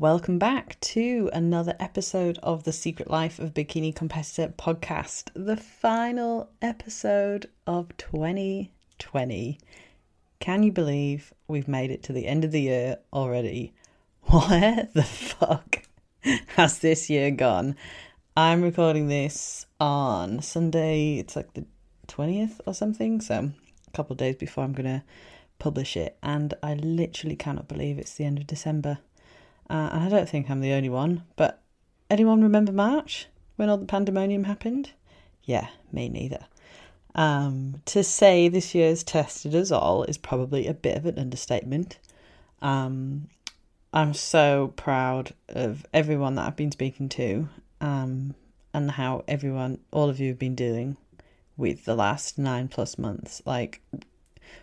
Welcome back to another episode of the Secret Life of Bikini Competitor podcast, the final episode of 2020. Can you believe we've made it to the end of the year already? Where the fuck has this year gone? I'm recording this on Sunday, it's like the 20th or something, so a couple of days before I'm to publish it, and I literally cannot believe it's the end of December. Uh, and I don't think I'm the only one, but anyone remember March when all the pandemonium happened? Yeah, me neither. Um, to say this year's tested us all is probably a bit of an understatement. Um, I'm so proud of everyone that I've been speaking to um, and how everyone, all of you have been doing with the last nine plus months. Like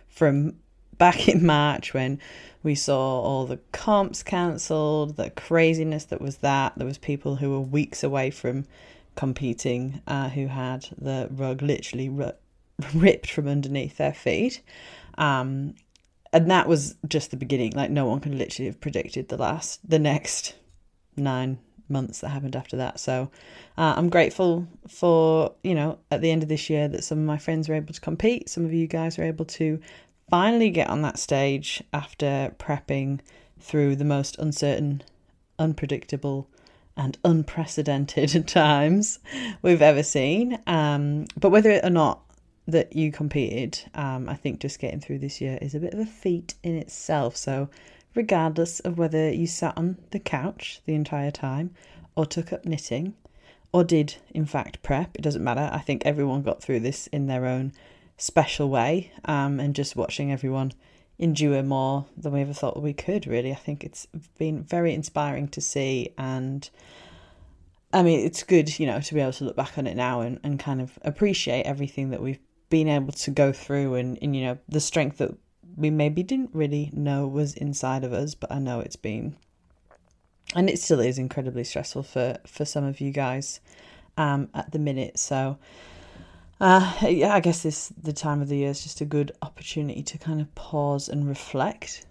from back in March when we saw all the comps cancelled, the craziness that was that. There was people who were weeks away from competing uh, who had the rug literally r- ripped from underneath their feet. Um, and that was just the beginning. Like no one could literally have predicted the last, the next nine months that happened after that. So uh, I'm grateful for, you know, at the end of this year that some of my friends were able to compete. Some of you guys were able to finally get on that stage after prepping through the most uncertain, unpredictable, and unprecedented times we've ever seen. Um, but whether or not that you competed, um, I think just getting through this year is a bit of a feat in itself. So, regardless of whether you sat on the couch the entire time or took up knitting or did, in fact, prep, it doesn't matter. I think everyone got through this in their own special way um, and just watching everyone endure more than we ever thought we could really. I think it's been very inspiring to see and i mean it's good you know to be able to look back on it now and, and kind of appreciate everything that we've been able to go through and, and you know the strength that we maybe didn't really know was inside of us but i know it's been and it still is incredibly stressful for for some of you guys um, at the minute. So uh, yeah, I guess this the time of the year is just a good opportunity to kind of pause and reflect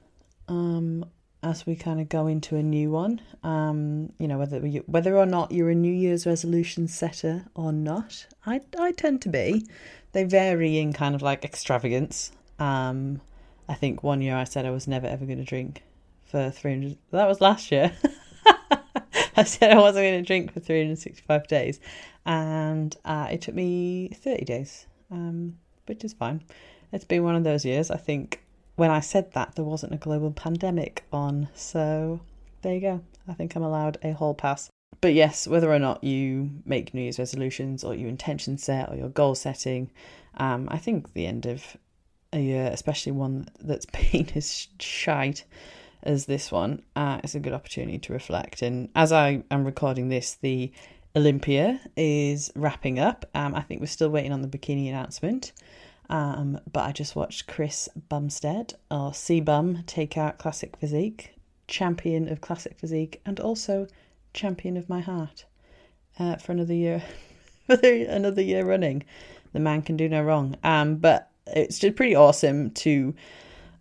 um, as we kind of go into a new one. Um, you know, whether you, whether or not you're a New Year's resolution setter or not, I I tend to be. They vary in kind of like extravagance. Um, I think one year I said I was never ever going to drink for 300. That was last year. I said I wasn't going to drink for 365 days, and uh, it took me 30 days, um, which is fine. It's been one of those years. I think when I said that, there wasn't a global pandemic on, so there you go. I think I'm allowed a hall pass. But yes, whether or not you make New Year's resolutions or you intention set or your goal setting, um, I think the end of a year, especially one that's been as shite as this one, uh, is a good opportunity to reflect. And as I am recording this, the Olympia is wrapping up. Um, I think we're still waiting on the bikini announcement. Um, but I just watched Chris Bumstead, or C Bum, take out Classic Physique, champion of Classic Physique, and also champion of my heart uh, for another year, another year running. The man can do no wrong. Um, but it's just pretty awesome to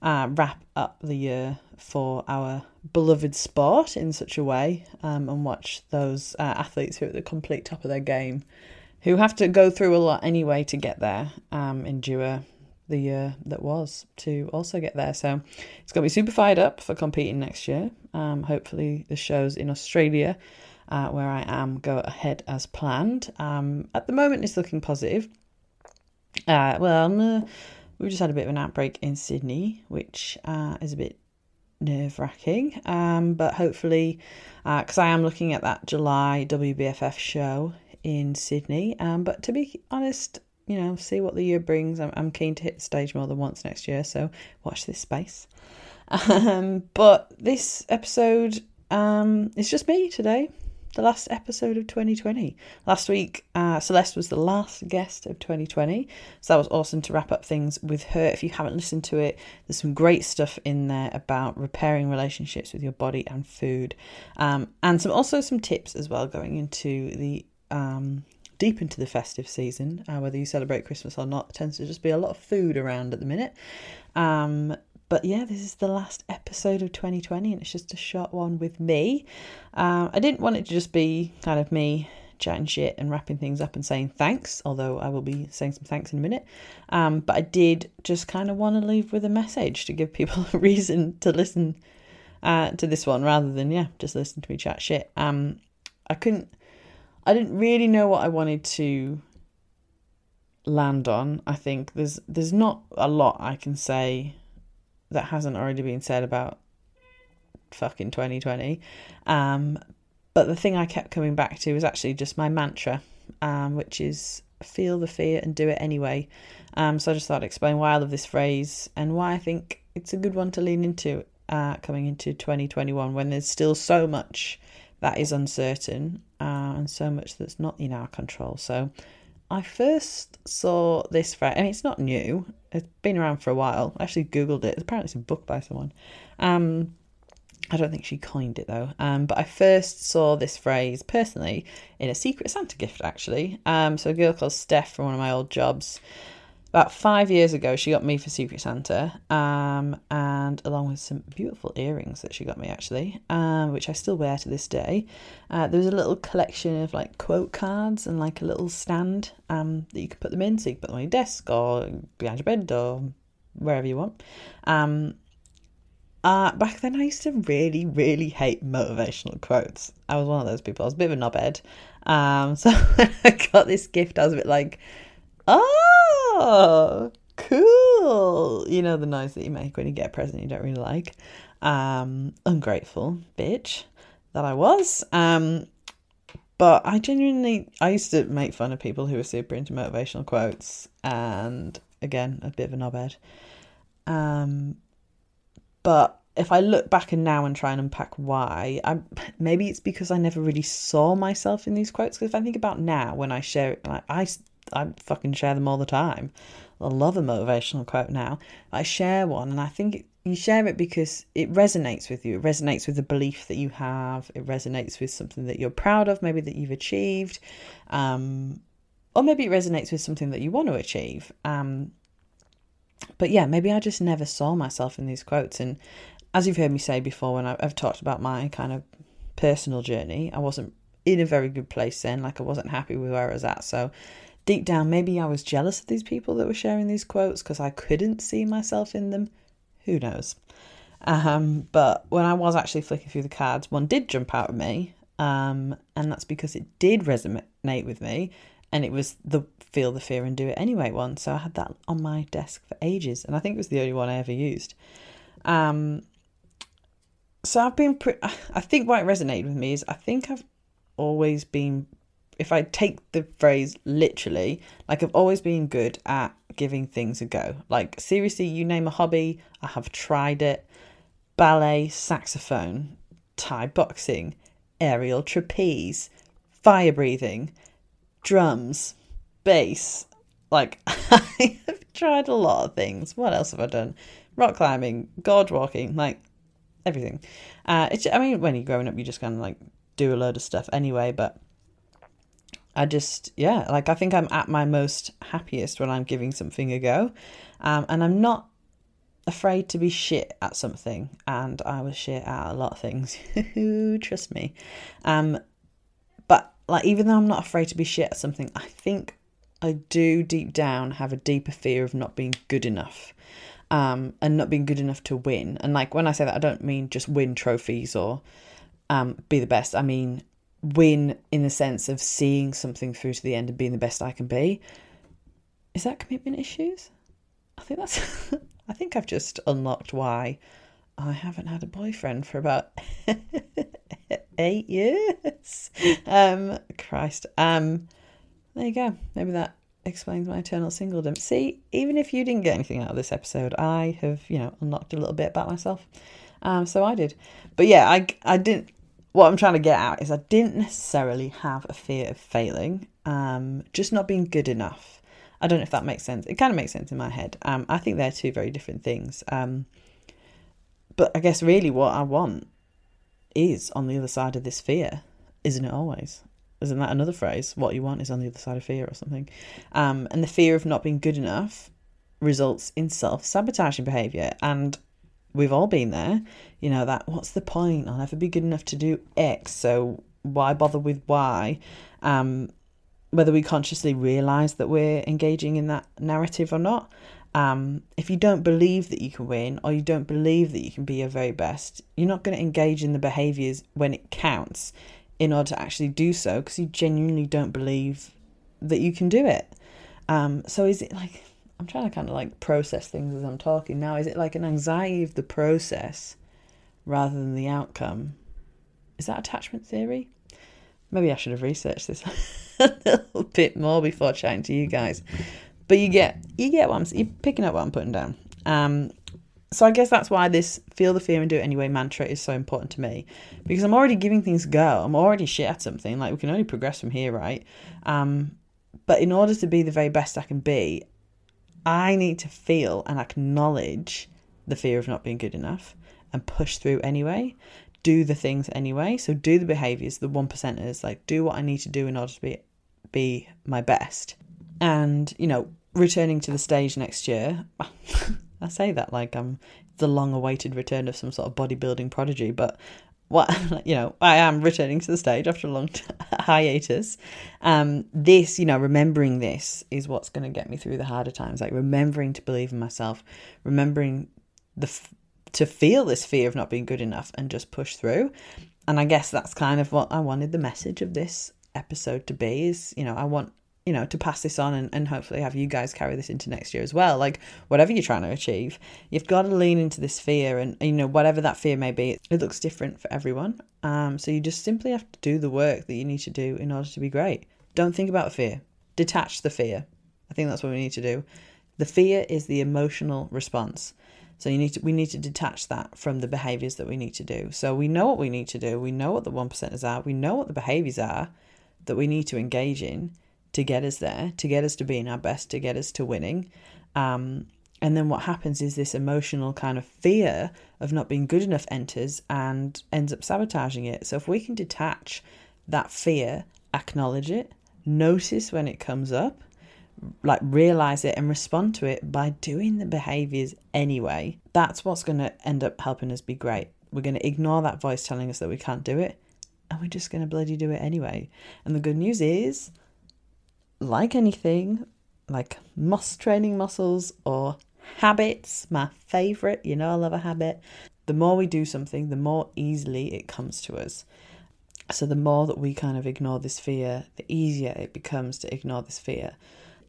uh, wrap up the year for our beloved sport in such a way um, and watch those uh, athletes who are at the complete top of their game, who have to go through a lot anyway to get there, um, endure the year that was to also get there. So it's going to be super fired up for competing next year. Um, hopefully, the shows in Australia, uh, where I am, go ahead as planned. Um, at the moment, it's looking positive. Uh, well, we've just had a bit of an outbreak in Sydney, which uh, is a bit nerve wracking. Um, but hopefully, because uh, I am looking at that July WBFF show in Sydney. Um, but to be honest, you know, see what the year brings. I'm, I'm keen to hit the stage more than once next year, so watch this space. Um, but this episode um, is just me today the last episode of 2020. Last week, uh, Celeste was the last guest of 2020, so that was awesome to wrap up things with her. If you haven't listened to it, there's some great stuff in there about repairing relationships with your body and food, um, and some also some tips as well going into the um, deep into the festive season. Uh, whether you celebrate Christmas or not, tends to just be a lot of food around at the minute. Um, but yeah, this is the last episode of 2020, and it's just a short one with me. Uh, I didn't want it to just be kind of me chatting shit and wrapping things up and saying thanks, although I will be saying some thanks in a minute. Um, but I did just kind of want to leave with a message to give people a reason to listen uh, to this one rather than, yeah, just listen to me chat shit. Um, I couldn't, I didn't really know what I wanted to land on. I think there's there's not a lot I can say that hasn't already been said about fucking 2020. Um, but the thing I kept coming back to was actually just my mantra, um, which is feel the fear and do it anyway. Um, so I just thought I'd explain why I love this phrase and why I think it's a good one to lean into uh, coming into 2021 when there's still so much that is uncertain uh, and so much that's not in our control. So I first saw this phrase, and it's not new. It's been around for a while. I actually googled it. Apparently, it's a book by someone. Um, I don't think she coined it though. Um, but I first saw this phrase personally in a Secret Santa gift, actually. Um, so a girl called Steph from one of my old jobs about five years ago, she got me for Secret Santa, um, and along with some beautiful earrings that she got me actually, um, which I still wear to this day. Uh, there was a little collection of like quote cards and like a little stand um, that you could put them in, so you could put them on your desk or behind your bed or wherever you want. Um, uh, back then, I used to really, really hate motivational quotes. I was one of those people. I was a bit of a knobhead. Um, so when I got this gift, I was a bit like, oh, cool. You know the noise that you make when you get a present you don't really like. Um, ungrateful bitch that I was. Um, but I genuinely, I used to make fun of people who were super into motivational quotes, and again, a bit of a knobhead. Um, but if I look back and now and try and unpack why, I maybe it's because I never really saw myself in these quotes. Because if I think about now, when I share it, like I I fucking share them all the time. I love a motivational quote now. I share one, and I think it, you share it because it resonates with you. It resonates with the belief that you have. It resonates with something that you're proud of, maybe that you've achieved, um, or maybe it resonates with something that you want to achieve. Um, but yeah, maybe I just never saw myself in these quotes. And as you've heard me say before, when I've talked about my kind of personal journey, I wasn't in a very good place then. Like I wasn't happy with where I was at. So deep down, maybe I was jealous of these people that were sharing these quotes because I couldn't see myself in them. Who knows? Um, but when I was actually flicking through the cards, one did jump out at me, um, and that's because it did resonate with me, and it was the feel the fear and do it anyway one. So I had that on my desk for ages, and I think it was the only one I ever used. Um, so I've been, pre- I think why it resonated with me is I think I've always been if I take the phrase literally, like I've always been good at giving things a go. Like seriously, you name a hobby, I have tried it. Ballet, saxophone, Thai boxing, aerial trapeze, fire breathing, drums, bass. Like I have tried a lot of things. What else have I done? Rock climbing, gorge walking, like everything. Uh, it's I mean, when you're growing up, you just kind of like do a load of stuff anyway, but I just, yeah, like I think I'm at my most happiest when I'm giving something a go. Um, and I'm not afraid to be shit at something. And I was shit at a lot of things. Trust me. Um, but like, even though I'm not afraid to be shit at something, I think I do deep down have a deeper fear of not being good enough. Um, and not being good enough to win. And like when I say that, I don't mean just win trophies or um, be the best. I mean win in the sense of seeing something through to the end and being the best I can be. Is that commitment issues? I think that's. I think I've just unlocked why I haven't had a boyfriend for about eight years. Um, Christ. Um, there you go. Maybe that explains my eternal singledom. See, even if you didn't get anything out of this episode, I have, you know, unlocked a little bit about myself. Um, so I did. But yeah, I, I didn't what I'm trying to get at is I didn't necessarily have a fear of failing, um, just not being good enough. I don't know if that makes sense. It kind of makes sense in my head. Um, I think they're two very different things. Um, but I guess really what I want is on the other side of this fear, isn't it always? Isn't that another phrase? What you want is on the other side of fear or something. Um, and the fear of not being good enough results in self sabotaging behavior. And we've all been there. You know, that what's the point? I'll never be good enough to do X, so why bother with Y? Um, whether we consciously realize that we're engaging in that narrative or not. Um, if you don't believe that you can win or you don't believe that you can be your very best, you're not going to engage in the behaviors when it counts in order to actually do so because you genuinely don't believe that you can do it. Um, so is it like I'm trying to kind of like process things as I'm talking now? Is it like an anxiety of the process rather than the outcome? Is that attachment theory? Maybe I should have researched this a little bit more before chatting to you guys. But you get you get what I'm you're picking up what I'm putting down. Um, so I guess that's why this feel the fear and do it anyway mantra is so important to me because I'm already giving things a go. I'm already shit at something. Like we can only progress from here, right? Um, but in order to be the very best I can be, I need to feel and acknowledge the fear of not being good enough and push through anyway do the things anyway. So do the behaviors, the one percenters, like do what I need to do in order to be be my best. And, you know, returning to the stage next year, I say that like I'm the long awaited return of some sort of bodybuilding prodigy, but what you know, I am returning to the stage after a long t- hiatus. Um, this, you know, remembering this is what's going to get me through the harder times. Like remembering to believe in myself, remembering the f- to feel this fear of not being good enough and just push through. And I guess that's kind of what I wanted the message of this episode to be is, you know, I want, you know, to pass this on and, and hopefully have you guys carry this into next year as well. Like whatever you're trying to achieve, you've got to lean into this fear and, you know, whatever that fear may be, it looks different for everyone. Um, so you just simply have to do the work that you need to do in order to be great. Don't think about fear. Detach the fear. I think that's what we need to do. The fear is the emotional response. So you need to we need to detach that from the behaviors that we need to do. So we know what we need to do. We know what the one percenters are. We know what the behaviors are that we need to engage in to get us there, to get us to being our best, to get us to winning. Um, and then what happens is this emotional kind of fear of not being good enough enters and ends up sabotaging it. So if we can detach that fear, acknowledge it, notice when it comes up, like realize it and respond to it by doing the behaviors anyway. That's what's going to end up helping us be great. We're going to ignore that voice telling us that we can't do it and we're just going to bloody do it anyway. And the good news is, like anything, like mus training muscles or habits, my favorite, you know, I love a habit. The more we do something, the more easily it comes to us. So, the more that we kind of ignore this fear, the easier it becomes to ignore this fear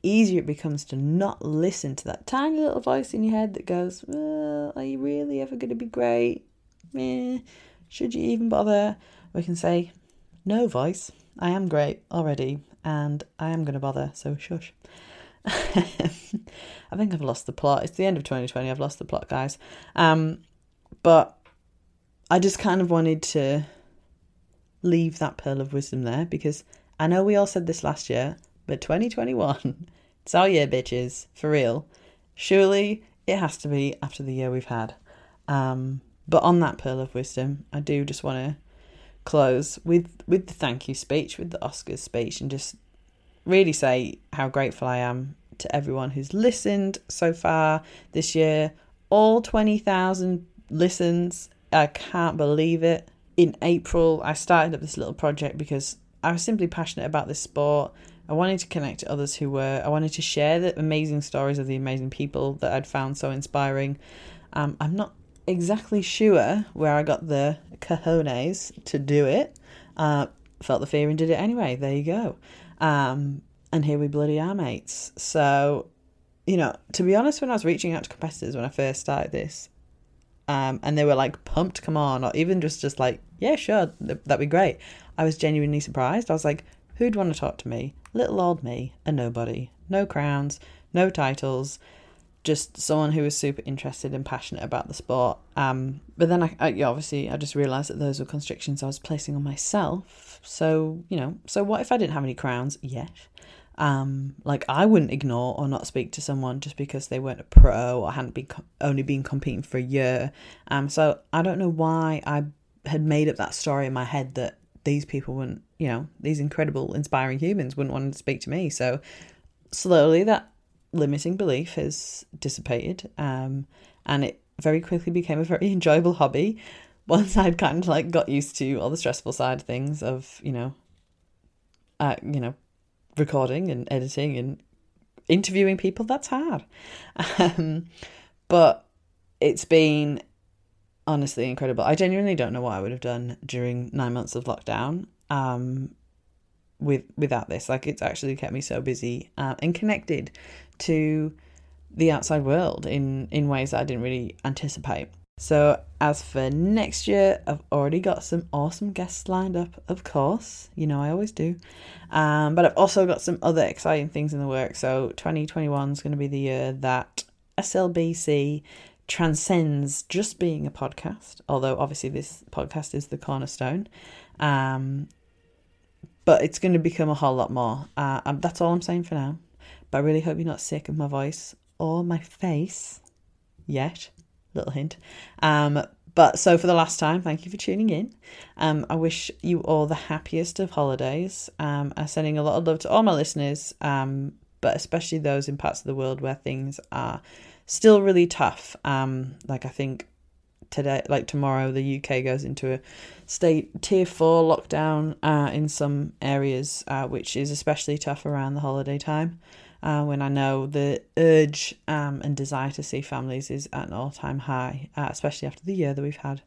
easier it becomes to not listen to that tiny little voice in your head that goes, well, Are you really ever going to be great? Eh, should you even bother? We can say, No, voice, I am great already and I am going to bother, so shush. I think I've lost the plot. It's the end of 2020. I've lost the plot, guys. Um, but I just kind of wanted to leave that pearl of wisdom there because I know we all said this last year, but 2021 it's our year, bitches, for real. Surely it has to be after the year we've had. Um, but on that pearl of wisdom, I do just want to close with with the thank you speech, with the Oscars speech, and just really say how grateful I am to everyone who's listened so far this year. All twenty thousand listens. I can't believe it. In April, I started up this little project because I was simply passionate about this sport I wanted to connect to others who were. I wanted to share the amazing stories of the amazing people that I'd found so inspiring. Um, I'm not exactly sure where I got the cojones to do it. Uh, felt the fear and did it anyway. There you go. Um, and here we bloody are, mates. So, you know, to be honest, when I was reaching out to competitors when I first started this, um, and they were like pumped, come on, or even just just like, yeah, sure, that'd be great. I was genuinely surprised. I was like, who'd want to talk to me? Little old me, a nobody. No crowns, no titles, just someone who was super interested and passionate about the sport. Um, but then I, I obviously I just realised that those were constrictions I was placing on myself. So you know, so what if I didn't have any crowns yet? Um, like I wouldn't ignore or not speak to someone just because they weren't a pro or hadn't been only been competing for a year. Um, so I don't know why I had made up that story in my head that these people wouldn't, you know, these incredible, inspiring humans wouldn't want to speak to me. So slowly that limiting belief has dissipated. Um, and it very quickly became a very enjoyable hobby once I'd kind of like got used to all the stressful side of things of, you know, uh, you know, recording and editing and interviewing people. That's hard. Um, but it's been honestly incredible. I genuinely don't know what I would have done during nine months of lockdown um, with without this. Like it's actually kept me so busy uh, and connected to the outside world in in ways that I didn't really anticipate. So as for next year, I've already got some awesome guests lined up. Of course, you know I always do. Um, but I've also got some other exciting things in the work. So 2021 is going to be the year that SLBC transcends just being a podcast, although obviously this podcast is the cornerstone. Um, but it's going to become a whole lot more. Uh, um, that's all I'm saying for now. But I really hope you're not sick of my voice or my face yet. Little hint. Um, but so for the last time, thank you for tuning in. Um, I wish you all the happiest of holidays. Um, I'm sending a lot of love to all my listeners, um, but especially those in parts of the world where things are still really tough. Um, like I think today, like tomorrow, the UK goes into a state tier four lockdown uh, in some areas, uh, which is especially tough around the holiday time. Uh, when I know the urge um, and desire to see families is at an all time high, uh, especially after the year that we've had.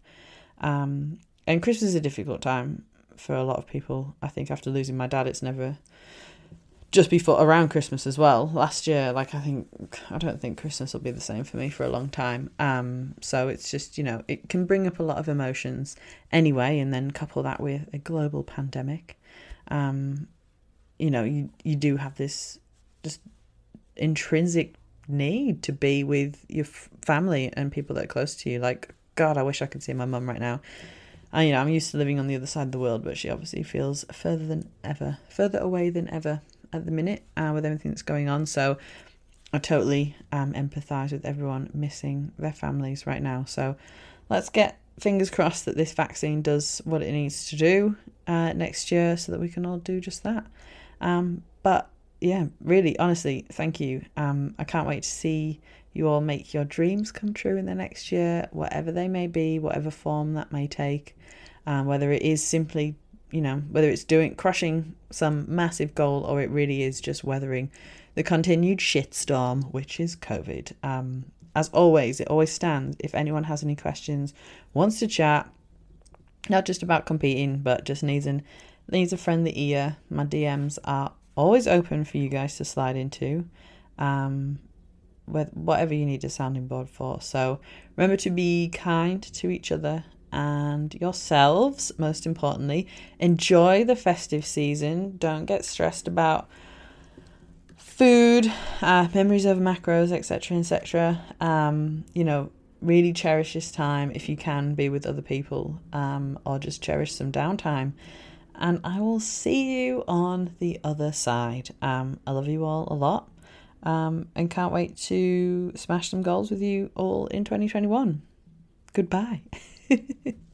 Um, and Christmas is a difficult time for a lot of people. I think after losing my dad, it's never just before around Christmas as well. Last year, like I think I don't think Christmas will be the same for me for a long time. Um, so it's just you know it can bring up a lot of emotions anyway, and then couple that with a global pandemic. Um, you know, you you do have this just intrinsic need to be with your family and people that are close to you. Like God, I wish I could see my mum right now. I, you know, I'm used to living on the other side of the world, but she obviously feels further than ever, further away than ever at the minute uh, with everything that's going on. So I totally um, empathise with everyone missing their families right now. So let's get fingers crossed that this vaccine does what it needs to do uh, next year so that we can all do just that. Um, but yeah, really, honestly, thank you. Um, I can't wait to see you all make your dreams come true in the next year, whatever they may be, whatever form that may take. Um, whether it is simply you know, whether it's doing crushing some massive goal or it really is just weathering the continued shitstorm, which is COVID. Um, as always, it always stands. If anyone has any questions, wants to chat, not just about competing, but just needs an needs a friendly ear, my DMs are always open for you guys to slide into. Um, with whatever you need a sounding board for. So remember to be kind to each other and yourselves, most importantly. Enjoy the festive season. Don't get stressed about food, uh, memories over macros, etc., etc. Um, you know, really cherish this time if you can be with other people, um, or just cherish some downtime. And I will see you on the other side. Um, I love you all a lot. Um, and can't wait to smash some goals with you all in 2021. Goodbye.